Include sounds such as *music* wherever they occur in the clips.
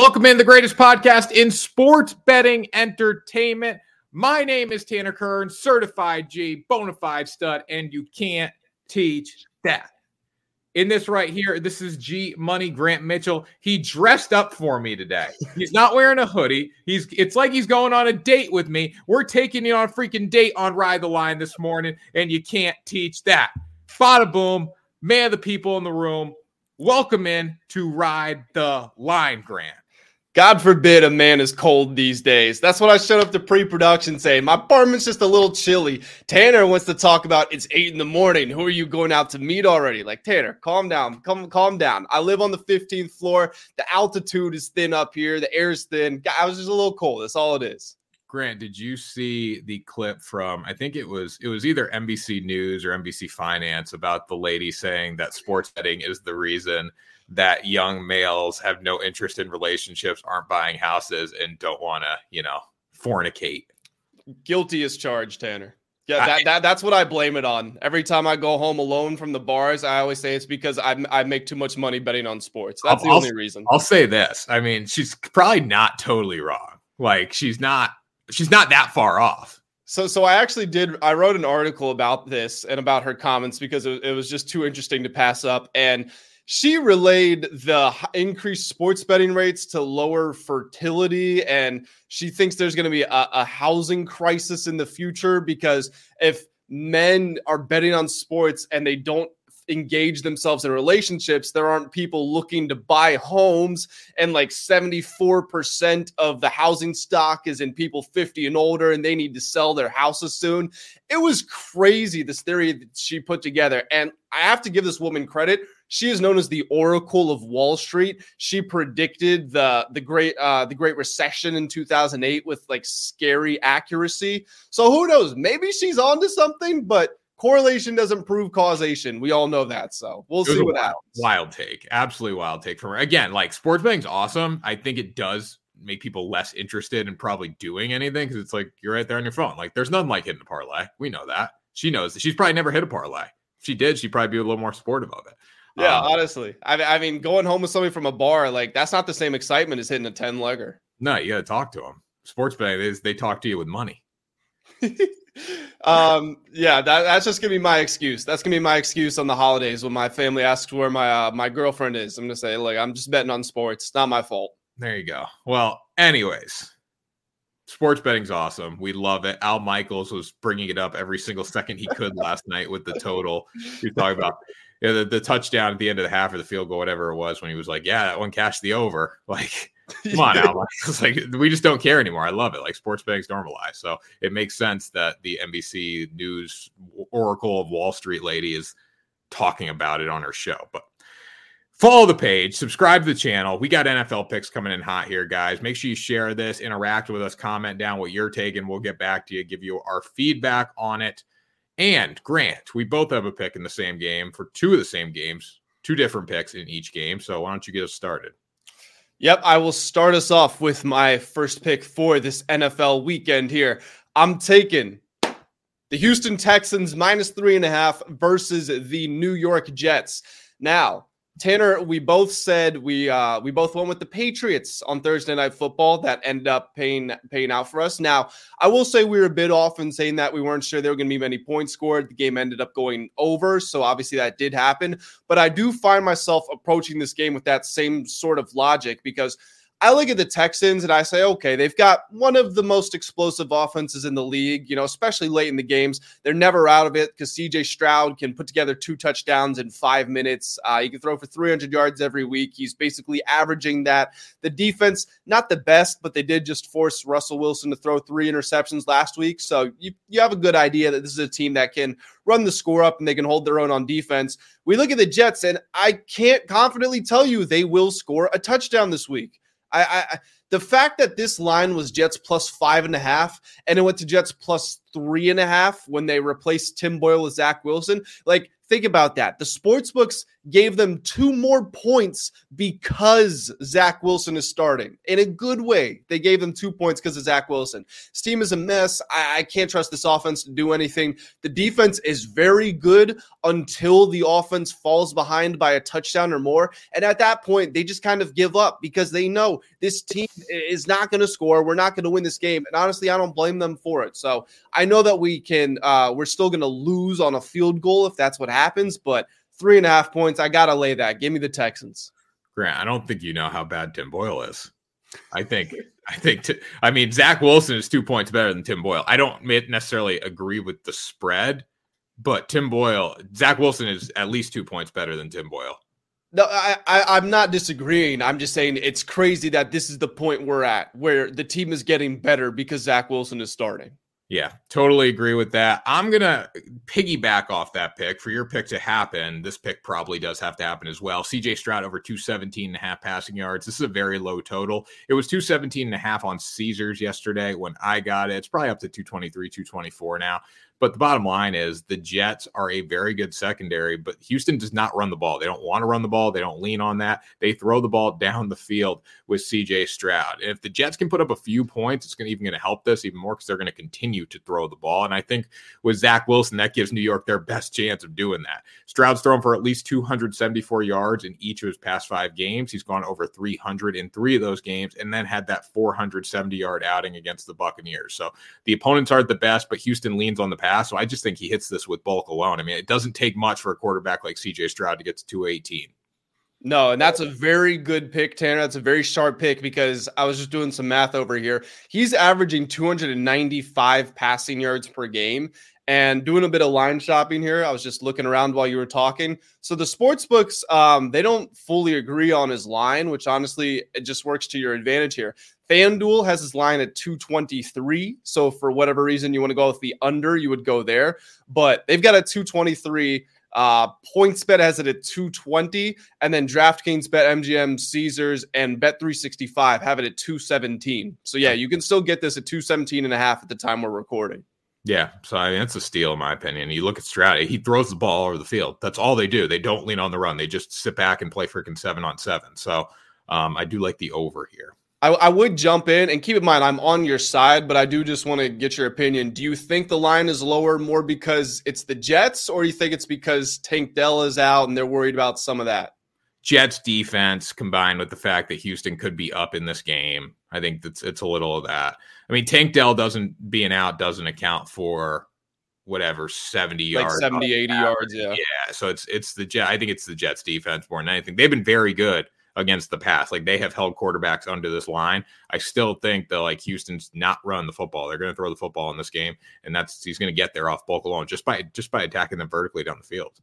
Welcome in the greatest podcast in sports betting entertainment. My name is Tanner Kern, certified G, bona fide stud, and you can't teach that. In this right here, this is G Money Grant Mitchell. He dressed up for me today. He's not wearing a hoodie. He's it's like he's going on a date with me. We're taking you on a freaking date on Ride the Line this morning, and you can't teach that. Bada boom, man the people in the room. Welcome in to Ride the Line, Grant. God forbid a man is cold these days. That's what I showed up to pre-production saying. My apartment's just a little chilly. Tanner wants to talk about it's eight in the morning. Who are you going out to meet already? Like Tanner, calm down. Come calm down. I live on the 15th floor. The altitude is thin up here. The air is thin. I was just a little cold. That's all it is. Grant, did you see the clip from I think it was it was either NBC News or NBC Finance about the lady saying that sports betting is the reason that young males have no interest in relationships, aren't buying houses, and don't want to, you know, fornicate. Guilty as charged, Tanner. Yeah, that, I, that that's what I blame it on. Every time I go home alone from the bars, I always say it's because I I make too much money betting on sports. That's I'll, the only I'll, reason. I'll say this. I mean, she's probably not totally wrong. Like she's not she's not that far off. So, so I actually did. I wrote an article about this and about her comments because it, it was just too interesting to pass up. And she relayed the increased sports betting rates to lower fertility and she thinks there's going to be a, a, housing crisis in the future because if men are betting on sports and they don't engage themselves in relationships there aren't people looking to buy homes and like 74% of the housing stock is in people 50 and older and they need to sell their houses soon. It was crazy this theory that she put together and i have to give this woman credit she is known as the Oracle of Wall Street. She predicted the the great uh, the Great Recession in 2008 with like scary accuracy. So who knows? Maybe she's onto something, but correlation doesn't prove causation. We all know that. So we'll see what wild, happens. Wild take, absolutely wild take from her. Again, like sports betting's awesome. I think it does make people less interested in probably doing anything because it's like you're right there on your phone. Like there's nothing like hitting a parlay. We know that. She knows that. She's probably never hit a parlay. If she did, she'd probably be a little more supportive of it. Yeah, um, honestly, I, I mean, going home with somebody from a bar, like that's not the same excitement as hitting a ten legger. No, you got to talk to them. Sports betting is they talk to you with money. *laughs* um, yeah, that, that's just gonna be my excuse. That's gonna be my excuse on the holidays when my family asks where my uh, my girlfriend is. I'm gonna say, like, I'm just betting on sports. It's not my fault. There you go. Well, anyways, sports betting's awesome. We love it. Al Michaels was bringing it up every single second he could last night with the total. He was talking about yeah, the, the touchdown at the end of the half or the field goal, whatever it was, when he was like, "Yeah, that one cashed the over." *laughs* Like, come on, Al. *laughs* It's like we just don't care anymore. I love it. Like sports betting's normalized, so it makes sense that the NBC News Oracle of Wall Street lady is talking about it on her show. But follow the page, subscribe to the channel. We got NFL picks coming in hot here, guys. Make sure you share this, interact with us, comment down what you're taking. We'll get back to you, give you our feedback on it. And Grant, we both have a pick in the same game for two of the same games, two different picks in each game. So why don't you get us started? Yep, I will start us off with my first pick for this NFL weekend here. I'm taking the Houston Texans minus three and a half versus the New York Jets. Now, Tanner, we both said we uh, we both went with the Patriots on Thursday Night Football. That ended up paying paying out for us. Now, I will say we were a bit off in saying that we weren't sure there were going to be many points scored. The game ended up going over, so obviously that did happen. But I do find myself approaching this game with that same sort of logic because I look at the Texans and I say, okay, they've got one of the most explosive offenses in the league, you know, especially late in the games. They're never out of it because CJ Stroud can put together two touchdowns in five minutes. Uh, he can throw for 300 yards every week. He's basically averaging that. The defense, not the best, but they did just force Russell Wilson to throw three interceptions last week. So you, you have a good idea that this is a team that can run the score up and they can hold their own on defense. We look at the Jets, and I can't confidently tell you they will score a touchdown this week. I, I the fact that this line was Jets plus five and a half and it went to Jets plus three and a half when they replaced Tim Boyle with Zach Wilson, like Think about that. The sports books gave them two more points because Zach Wilson is starting in a good way. They gave them two points because of Zach Wilson. This team is a mess. I, I, can't trust this offense to do anything. The defense is very good until the offense falls behind by a touchdown or more. And at that point, they just kind of give up because they know this team is not going to score. We're not going to win this game. And honestly, I don't blame them for it. So I know that we can, uh, we're still going to lose on a field goal if that's what happens, but three and a half points. I gotta lay that. Give me the Texans. Grant, I don't think you know how bad Tim Boyle is. I think I think t- I mean Zach Wilson is two points better than Tim Boyle. I don't necessarily agree with the spread, but Tim Boyle, Zach Wilson is at least two points better than Tim Boyle. No, I, I am not disagreeing. I'm just saying it's crazy that this is the point we're at where the team is getting better because Zach Wilson is starting. Yeah, totally agree with that. I'm going to piggyback off that pick. For your pick to happen, this pick probably does have to happen as well. CJ Stroud over 217 and a half passing yards. This is a very low total. It was 217 and a half on Caesars yesterday when I got it. It's probably up to 223, 224 now. But the bottom line is the Jets are a very good secondary, but Houston does not run the ball. They don't want to run the ball. They don't lean on that. They throw the ball down the field with CJ Stroud. And if the Jets can put up a few points, it's going to even going to help this even more because they're going to continue to throw the ball. And I think with Zach Wilson, that gives New York their best chance of doing that. Stroud's thrown for at least 274 yards in each of his past five games. He's gone over 300 in three of those games, and then had that 470 yard outing against the Buccaneers. So the opponents aren't the best, but Houston leans on the pass pass. So I just think he hits this with bulk alone. I mean, it doesn't take much for a quarterback like CJ Stroud to get to 218. No, and that's a very good pick, Tanner. That's a very sharp pick because I was just doing some math over here. He's averaging 295 passing yards per game. And doing a bit of line shopping here, I was just looking around while you were talking. So the sports books, um, they don't fully agree on his line, which honestly it just works to your advantage here. FanDuel has his line at 223. So for whatever reason you want to go with the under, you would go there. But they've got a 223. Uh, PointsBet has it at 220, and then DraftKings, Bet MGM, Caesars, and Bet365 have it at 217. So yeah, you can still get this at 217 and a half at the time we're recording. Yeah, so I mean, it's a steal in my opinion. You look at Stroud; he throws the ball over the field. That's all they do. They don't lean on the run. They just sit back and play freaking seven on seven. So um, I do like the over here. I, I, would jump in and keep in mind I'm on your side, but I do just want to get your opinion. Do you think the line is lower more because it's the Jets, or do you think it's because Tank Dell is out and they're worried about some of that? Jets defense combined with the fact that Houston could be up in this game. I think that's it's a little of that. I mean, Tank Dell doesn't being out doesn't account for whatever 70 like yards 70 80 yards yeah yeah so it's it's the jet i think it's the jets defense more than anything they've been very good against the pass. Like they have held quarterbacks under this line. I still think that like Houston's not run the football. They're going to throw the football in this game, and that's he's going to get there off bulk alone just by just by attacking them vertically down the field.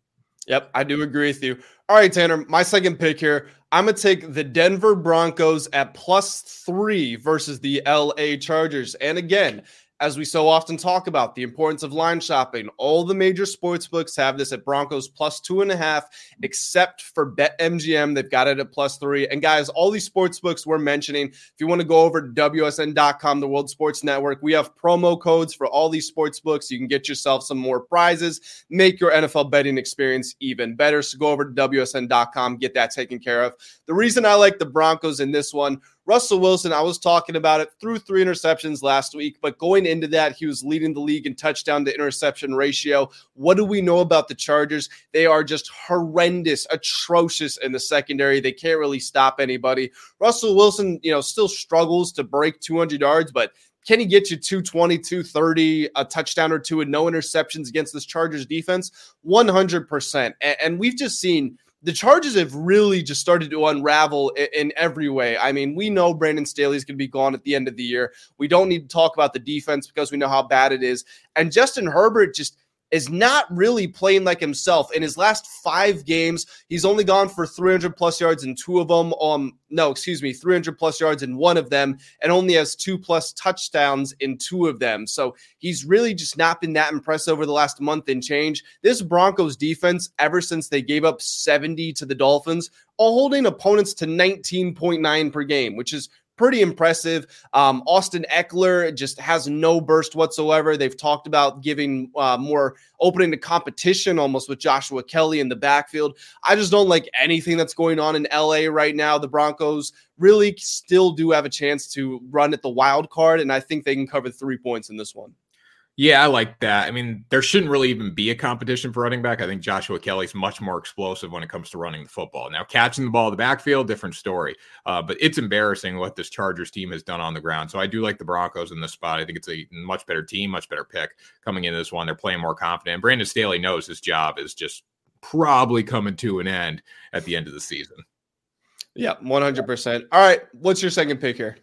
Yep, I do agree with you. All right, Tanner, my second pick here. I'm going to take the Denver Broncos at plus three versus the LA Chargers. And again, as we so often talk about, the importance of line shopping. All the major sports books have this at Broncos plus two and a half, except for BetMGM. They've got it at plus three. And guys, all these sports books we're mentioning, if you want to go over to WSN.com, the World Sports Network, we have promo codes for all these sports books. You can get yourself some more prizes, make your NFL betting experience even better. So go over to WSN.com, get that taken care of. The reason I like the Broncos in this one, Russell Wilson, I was talking about it, threw three interceptions last week, but going into that, he was leading the league in touchdown to interception ratio. What do we know about the Chargers? They are just horrendous, atrocious in the secondary. They can't really stop anybody. Russell Wilson, you know, still struggles to break 200 yards, but can he get you 220, 230, a touchdown or two, and no interceptions against this Chargers defense? 100%. And we've just seen the Chargers have really just started to unravel in, in every way. I mean, we know Brandon Staley is going to be gone at the end of the year. We don't need to talk about the defense because we know how bad it is. And Justin Herbert just is not really playing like himself. In his last five games, he's only gone for 300 plus yards in two of them. Um, no, excuse me, 300 plus yards in one of them, and only has two plus touchdowns in two of them. So he's really just not been that impressed over the last month and change. This Broncos defense, ever since they gave up 70 to the Dolphins, all holding opponents to 19.9 per game, which is pretty impressive. Um, Austin Ekeler just has no burst whatsoever. They've talked about giving uh, more opening to competition almost with Joshua Kelley in the backfield. I just don't like anything that's going on in LA right now. The Broncos really still do have a chance to run at the wild card, and I think they can cover three points in this one. Yeah, I like that. I mean, there shouldn't really even be a competition for running back. I think Joshua Kelley's much more explosive when it comes to running the football. Now, catching the ball in the backfield, different story. Uh, but it's embarrassing what this Chargers team has done on the ground. So I do like the Broncos in this spot. I think it's a much better team, much better pick coming into this one. They're playing more confident. Brandon Staley knows his job is just probably coming to an end at the end of the season. Yeah, 100%. All right. What's your second pick here?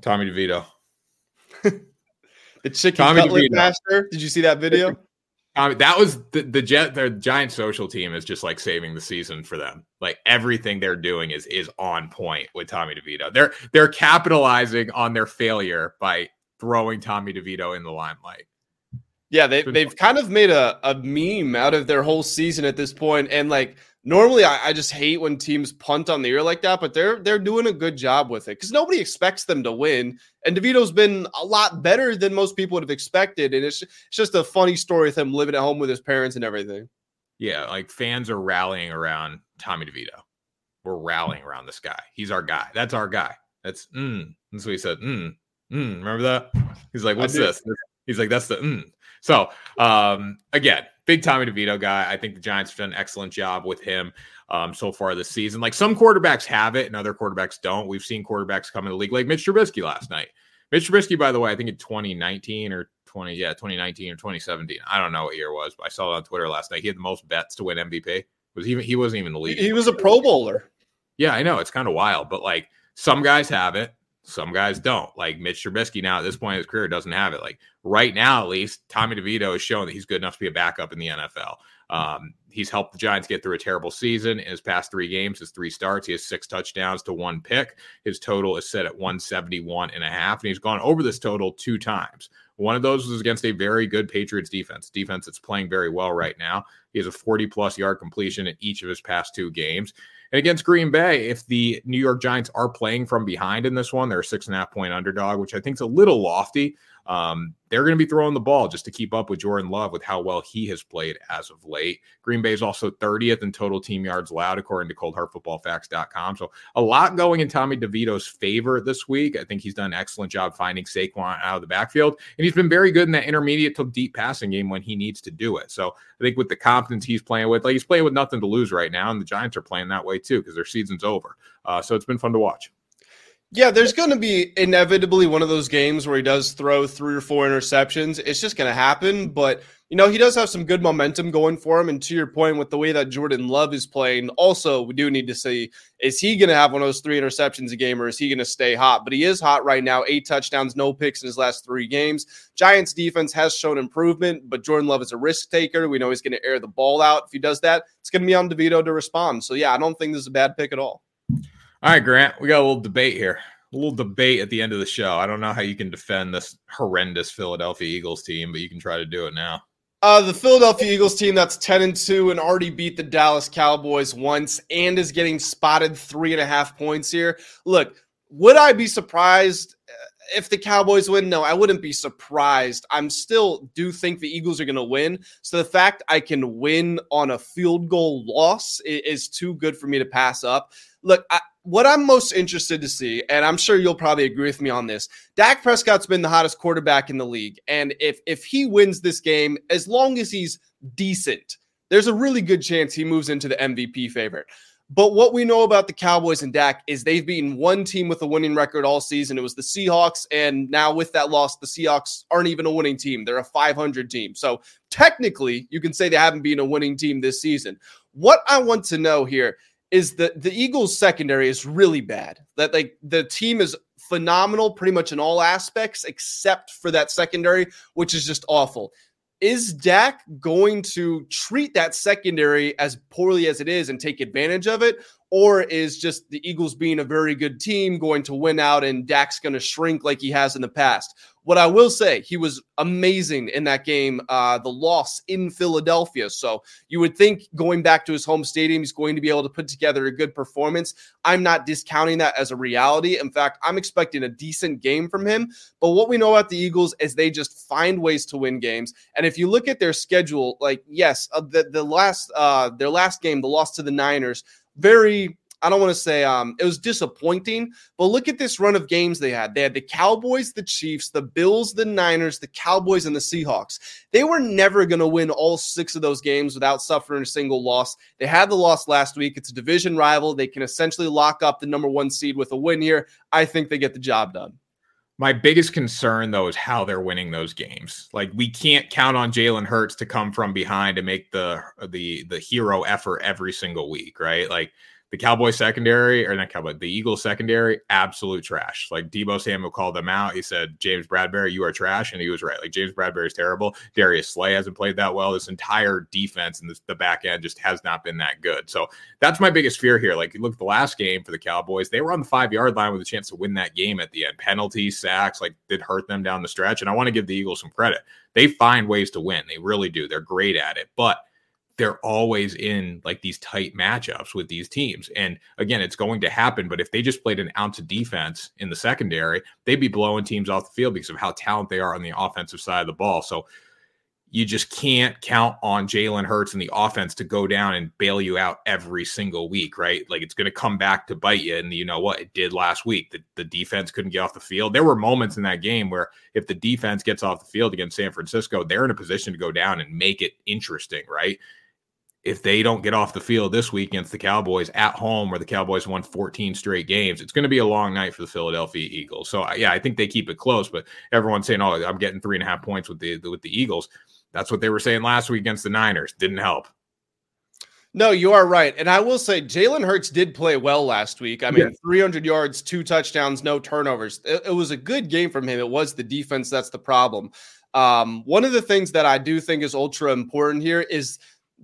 Tommy DeVito. *laughs* The chicken Tommy cutlet DeVito. master. Did you see that video? Um, that was the the jet the giant social team is just like saving the season for them. Like everything they're doing is is on point with Tommy DeVito. They're they're capitalizing on their failure by throwing Tommy DeVito in the limelight. Yeah, they they've kind of made a, a meme out of their whole season at this point, and like normally I, I, just hate when teams punt on the ear like that, but they're they're doing a good job with it because nobody expects them to win. And DeVito's been a lot better than most people would have expected. And it's, it's just a funny story with him living at home with his parents and everything. Yeah, like fans are rallying around Tommy DeVito. We're rallying around this guy. He's our guy. That's our guy. That's mm. That's what he said. Mm. Mm. Remember that? He's like, what's this? He's like, that's the mm. So um again, big Tommy DeVito guy. I think the Giants have done an excellent job with him um, so far this season. Like some quarterbacks have it and other quarterbacks don't. We've seen quarterbacks come in the league like Mitch Trubisky last night. Mitch Trubisky, by the way, I think in 2019 or 20, yeah, 2019 or 2017. I don't know what year it was, but I saw it on Twitter last night. He had the most bets to win MVP. Was even he wasn't even the league. He was a Pro Bowler. Yeah, I know it's kind of wild, but like some guys have it, some guys don't. Like Mitch Trubisky now at this point in his career doesn't have it. Like right now, at least, Tommy DeVito is showing that he's good enough to be a backup in the NFL. Um, he's helped the Giants get through a terrible season in his past three games, his three starts. He has six touchdowns to one pick. His total is set at 171 and a half, and he's gone over this total two times. One of those was against a very good Patriots defense, defense that's playing very well right now. He has a 40 plus yard completion in each of his past two games. And against Green Bay, if the New York Giants are playing from behind in this one, they're a six and a half point underdog, which I think is a little lofty. Um, they're going to be throwing the ball just to keep up with Jordan Love with how well he has played as of late. Green Bay is also 30th in total team yards allowed, according to coldhardfootballfacts.com. So a lot going in Tommy DeVito's favor this week. I think he's done an excellent job finding Saquon out of the backfield, and he's been very good in that intermediate to deep passing game when he needs to do it. So I think with the confidence he's playing with, like he's playing with nothing to lose right now, and the Giants are playing that way too because their season's over. Uh, so it's been fun to watch. Yeah, there's going to be inevitably one of those games where he does throw three or four interceptions. It's just going to happen. But, you know, he does have some good momentum going for him. And to your point, with the way that Jordan Love is playing, also, we do need to see is he going to have one of those three interceptions a game or is he going to stay hot? But he is hot right now. Eight touchdowns, no picks in his last three games. Giants defense has shown improvement, but Jordan Love is a risk taker. We know he's going to air the ball out. If he does that, it's going to be on DeVito to respond. So, yeah, I don't think this is a bad pick at all. All right, Grant, we got a little debate here. A little debate at the end of the show. I don't know how you can defend this horrendous Philadelphia Eagles team, but you can try to do it now. Uh, the Philadelphia Eagles team that's 10 and 2 and already beat the Dallas Cowboys once and is getting spotted three and a half points here. Look, would I be surprised uh, if the Cowboys win? No, I wouldn't be surprised. I'm still do think the Eagles are going to win. So the fact I can win on a field goal loss is, too good for me to pass up. Look, I, what I'm most interested to see, and I'm sure you'll probably agree with me on this, Dak Prescott's been the hottest quarterback in the league. And if if he wins this game, as long as he's decent, there's a really good chance he moves into the MVP favorite. But what we know about the Cowboys and Dak is they've beaten one team with a winning record all season. It was the Seahawks. And now with that loss, the Seahawks aren't even a winning team. They're a 500 team. So technically, you can say they haven't been a winning team this season. What I want to know here is that the Eagles secondary is really bad. That like the team is phenomenal pretty much in all aspects except for that secondary, which is just awful. Is Dak going to treat that secondary as poorly as it is and take advantage of it? Or is just the Eagles being a very good team going to win out and Dak's going to shrink like he has in the past? What I will say, he was amazing in that game, uh, the loss in Philadelphia. So you would think going back to his home stadium, he's going to be able to put together a good performance. I'm not discounting that as a reality. In fact, I'm expecting a decent game from him. But what we know about the Eagles is they just find ways to win games. And if you look at their schedule, like yes, uh, the the last uh, their last game, the loss to the Niners, very I don't want to say um, it was disappointing, but look at this run of games they had. They had the Cowboys, the Chiefs, the Bills, the Niners, the Cowboys, and the Seahawks. They were never going to win all six of those games without suffering a single loss. They had the loss last week. It's a division rival. They can essentially lock up the number one seed with a win here. I think they get the job done. My biggest concern, though, is how they're winning those games. Like we can't count on Jalen Hurts to come from behind and make the the the hero effort every single week, right? Like the Cowboy secondary, or not Cowboy, the Eagles secondary, absolute trash. Like Deebo Samuel called them out. He said, James Bradberry, you are trash. And he was right. Like James Bradberry is terrible. Darius Slay hasn't played that well. This entire defense and this, the back end just has not been that good. So that's my biggest fear here. Like, you look at the last game for the Cowboys, they were on the five yard line with a chance to win that game at the end. Penalties, sacks, like, did hurt them down the stretch. And I want to give the Eagles some credit. They find ways to win. They really do. They're great at it. But they're always in like these tight matchups with these teams. And again, it's going to happen. But if they just played an ounce of defense in the secondary, they'd be blowing teams off the field because of how talented they are on the offensive side of the ball. So you just can't count on Jalen Hurts and the offense to go down and bail you out every single week, right? Like it's going to come back to bite you. And you know what? It did last week. The, the defense couldn't get off the field. There were moments in that game where if the defense gets off the field against San Francisco, they're in a position to go down and make it interesting, right? If they don't get off the field this week against the Cowboys at home, where the Cowboys won 14 straight games, it's going to be a long night for the Philadelphia Eagles. So yeah, I think they keep it close. But everyone's saying, "Oh, I'm getting three and a half points with the with the Eagles." That's what they were saying last week against the Niners. Didn't help. No, you are right. And I will say Jalen Hurts did play well last week. I mean, yeah. 300 yards, two touchdowns, no turnovers. It, it, was a good game from him. It was the defense that's the problem. Um, one of the things that I do think is ultra important here is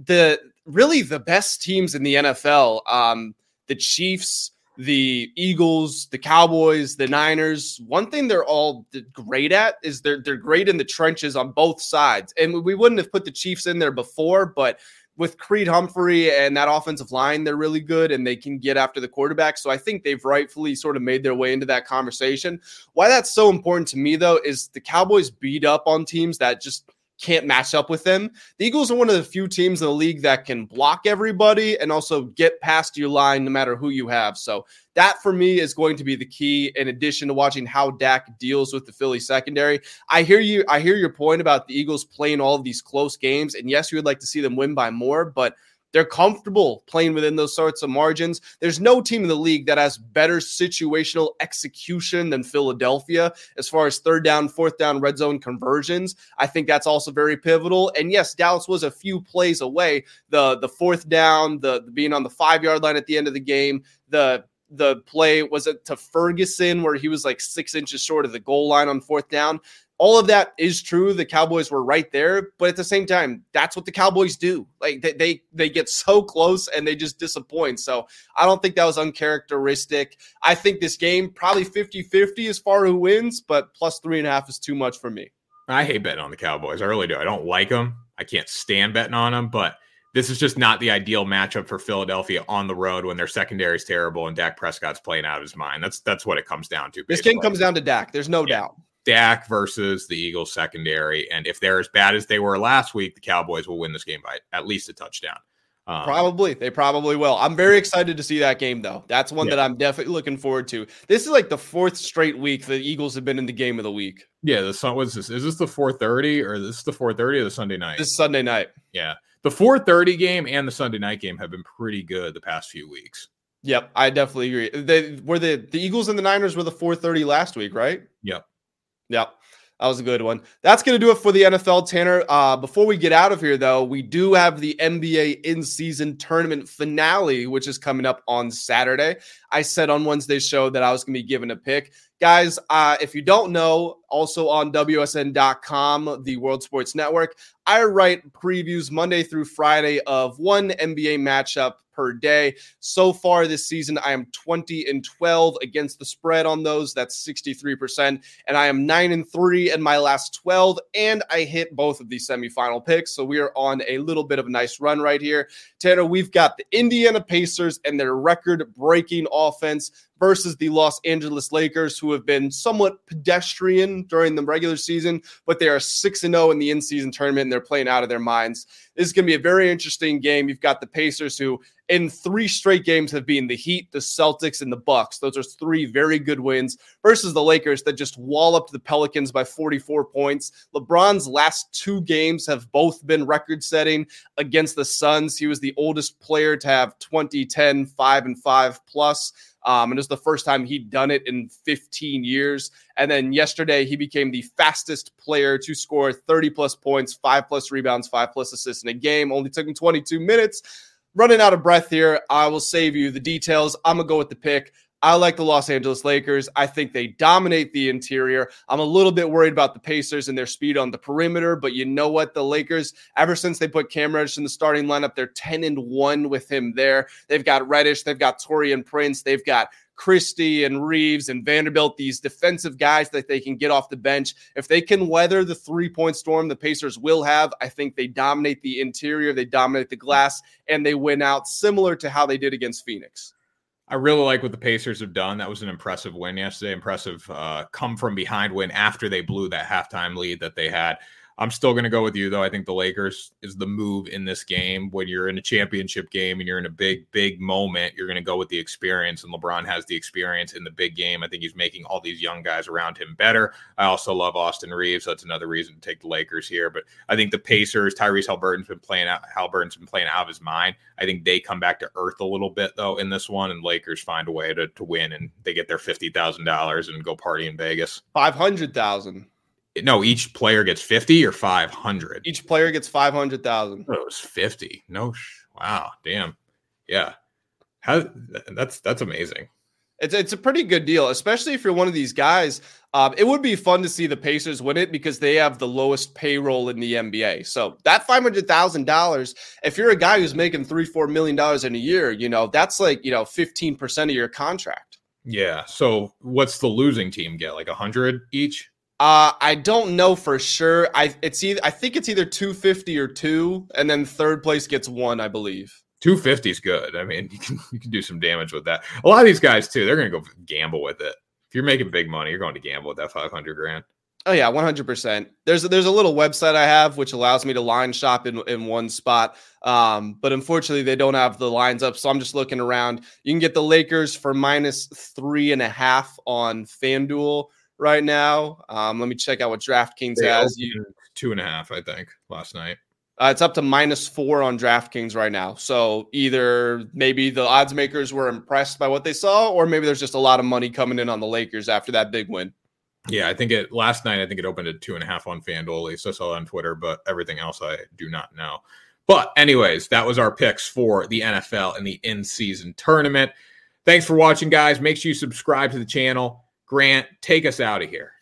the really the best teams in the NFL. Um, the Chiefs, the Eagles, the Cowboys, the Niners. One thing they're all great at is they're they're great in the trenches on both sides. And we wouldn't have put the Chiefs in there before, but with Creed Humphrey and that offensive line, they're really good and they can get after the quarterback. So I think they've rightfully sort of made their way into that conversation. Why that's so important to me, though, is the Cowboys beat up on teams that just can't match up with them. The Eagles are one of the few teams in the league that can block everybody and also get past your line no matter who you have. So that for me is going to be the key in addition to watching how Dak deals with the Philly secondary. I hear you I hear your point about the Eagles playing all these close games and yes, you would like to see them win by more, but they're comfortable playing within those sorts of margins. There's no team in the league that has better situational execution than Philadelphia as far as third down, fourth down, red zone conversions. I think that's also very pivotal. And yes, Dallas was a few plays away. The the fourth down, the, the being on the five yard line at the end of the game, the the play was it to Ferguson where he was like six inches short of the goal line on fourth down all of that is true. The Cowboys were right there, but at the same time, that's what the Cowboys do. Like they they, they get so close and they just disappoint. So I don't think that was uncharacteristic. I think this game probably 50-50 as far who wins, but plus three and a half is too much for me. I hate betting on the Cowboys. I really do. I don't like them. I can't stand betting on them, but this is just not the ideal matchup for Philadelphia on the road when their secondary is terrible and Dak Prescott's playing out of his mind. That's that's what it comes down to. Basically. This game comes down to Dak. There's no yeah. doubt. Dak versus the Eagles secondary. And if they're as bad as they were last week, the Cowboys will win this game by at least a touchdown. Um, probably. They probably will. I'm very excited to see that game, though. That's one yeah. that I'm definitely looking forward to. This is like the fourth straight week the Eagles have been in the game of the week. Yeah, the sun was this. Is this the 4:30 or this is the 4:30 or the Sunday night? This Sunday night. Yeah, the 4:30 game and the Sunday night game have been pretty good the past few weeks. Yep, I definitely agree. They were the the Eagles and the Niners were the 4:30 last week, right? Yep. Yep. That was a good one. That's going to do it for the NFL, Tanner. Uh, before we get out of here, though, we do have the NBA in season tournament finale, which is coming up on Saturday. I said on Wednesday's show that I was going to be given a pick. Guys, uh, if you don't know, also on WSN.com, the World Sports Network, I write previews Monday through Friday of one NBA matchup per day. So far this season, I am 20 and 12 against the spread on those. That's 63%. And I am 9 and 3 in my last 12. And I hit both of these semifinal picks. So we are on a little bit of a nice run right here. Tanner, we've got the Indiana Pacers and their record breaking offense versus the Los Angeles Lakers, who have been somewhat pedestrian during the regular season, but they are 6 0 in the in season tournament and they're playing out of their minds. This is going to be a very interesting game. You've got the Pacers, who in three straight games have been the Heat, the Celtics, and the Bucks. Those are three very good wins versus the Lakers that just walloped the Pelicans by 44 points. LeBron's last two games have both been record setting against the Suns. He was the oldest player to have 20, 10, 5, and 5 plus. Um, and it was the first time he'd done it in 15 years. And then yesterday, he became the fastest player to score 30 plus points, five plus rebounds, five plus assists in a game. Only took him 22 minutes. Running out of breath here. I will save you the details. I'm going to go with the pick. I like the Los Angeles Lakers. I think they dominate the interior. I'm a little bit worried about the Pacers and their speed on the perimeter, but you know what? The Lakers, ever since they put Cam Reddish in the starting lineup, they're 10 and 1 with him there. They've got Reddish, they've got Taurean Prince, they've got Christie and Reaves and Vanderbilt, these defensive guys that they can get off the bench. If they can weather the three point storm the Pacers will have, I think they dominate the interior, they dominate the glass, and they win out similar to how they did against Phoenix. I really like what the Pacers have done. That was an impressive win yesterday. Impressive uh, come from behind win after they blew that halftime lead that they had. I'm still going to go with you, though. I think the Lakers is the move in this game. When you're in a championship game and you're in a big, big moment, you're going to go with the experience. And LeBron has the experience in the big game. I think he's making all these young guys around him better. I also love Austin Reaves. That's another reason to take the Lakers here. But I think the Pacers, Tyrese Haliburton's been playing out. Haliburton's been playing out of his mind. I think they come back to earth a little bit though in this one, and Lakers find a way to to win, and they get their fifty thousand dollars and go party in Vegas. Five hundred thousand no, each player gets 50 or 500. Each player gets 500,000. Oh, it was 50. No, sh- wow, damn. Yeah. How that's that's amazing. It's it's a pretty good deal, especially if you're one of these guys. Um, it would be fun to see the Pacers win it because they have the lowest payroll in the NBA. So that five hundred thousand dollars, if you're a guy who's making three four million dollars in a year, you know that's like you know fifteen percent of your contract. Yeah. So what's the losing team get? Like a hundred each? Uh, I don't know for sure. I it's either I think it's either 250 or two, and then third place gets one, I believe. 250 is good. I mean, *laughs* you can you can do some damage with that. A lot of these guys too, they're gonna go gamble with it. If you're making big money, you're going to gamble with that 500 grand. Oh yeah, 100%. There's there's a little website I have which allows me to line shop in in one spot. Um, but unfortunately they don't have the lines up, so I'm just looking around. You can get the Lakers for minus three and a half on FanDuel right now. Um, let me check out what DraftKings they has. You two and a half, I think, last night. Uh, it's up to minus four on DraftKings right now. So either maybe the odds makers were impressed by what they saw, or maybe there's just a lot of money coming in on the Lakers after that big win. Yeah, I think it last night. I think it opened at two and a half on FanDuel. At least I saw it on Twitter, but everything else I do not know. But anyways, that was our picks for the NFL and the in-season tournament. Thanks for watching, guys. Make sure you subscribe to the channel Grant, take us out of here.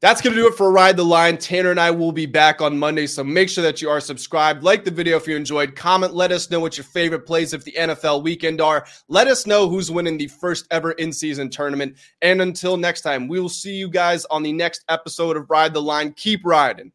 That's going to do it for Ride the Line. Tanner and I will be back on Monday, so make sure that you are subscribed. Like the video if you enjoyed. Comment, let us know what your favorite plays of the NFL weekend are. Let us know who's winning the first ever in season tournament. And until next time, we will see you guys on the next episode of Ride the Line. Keep riding.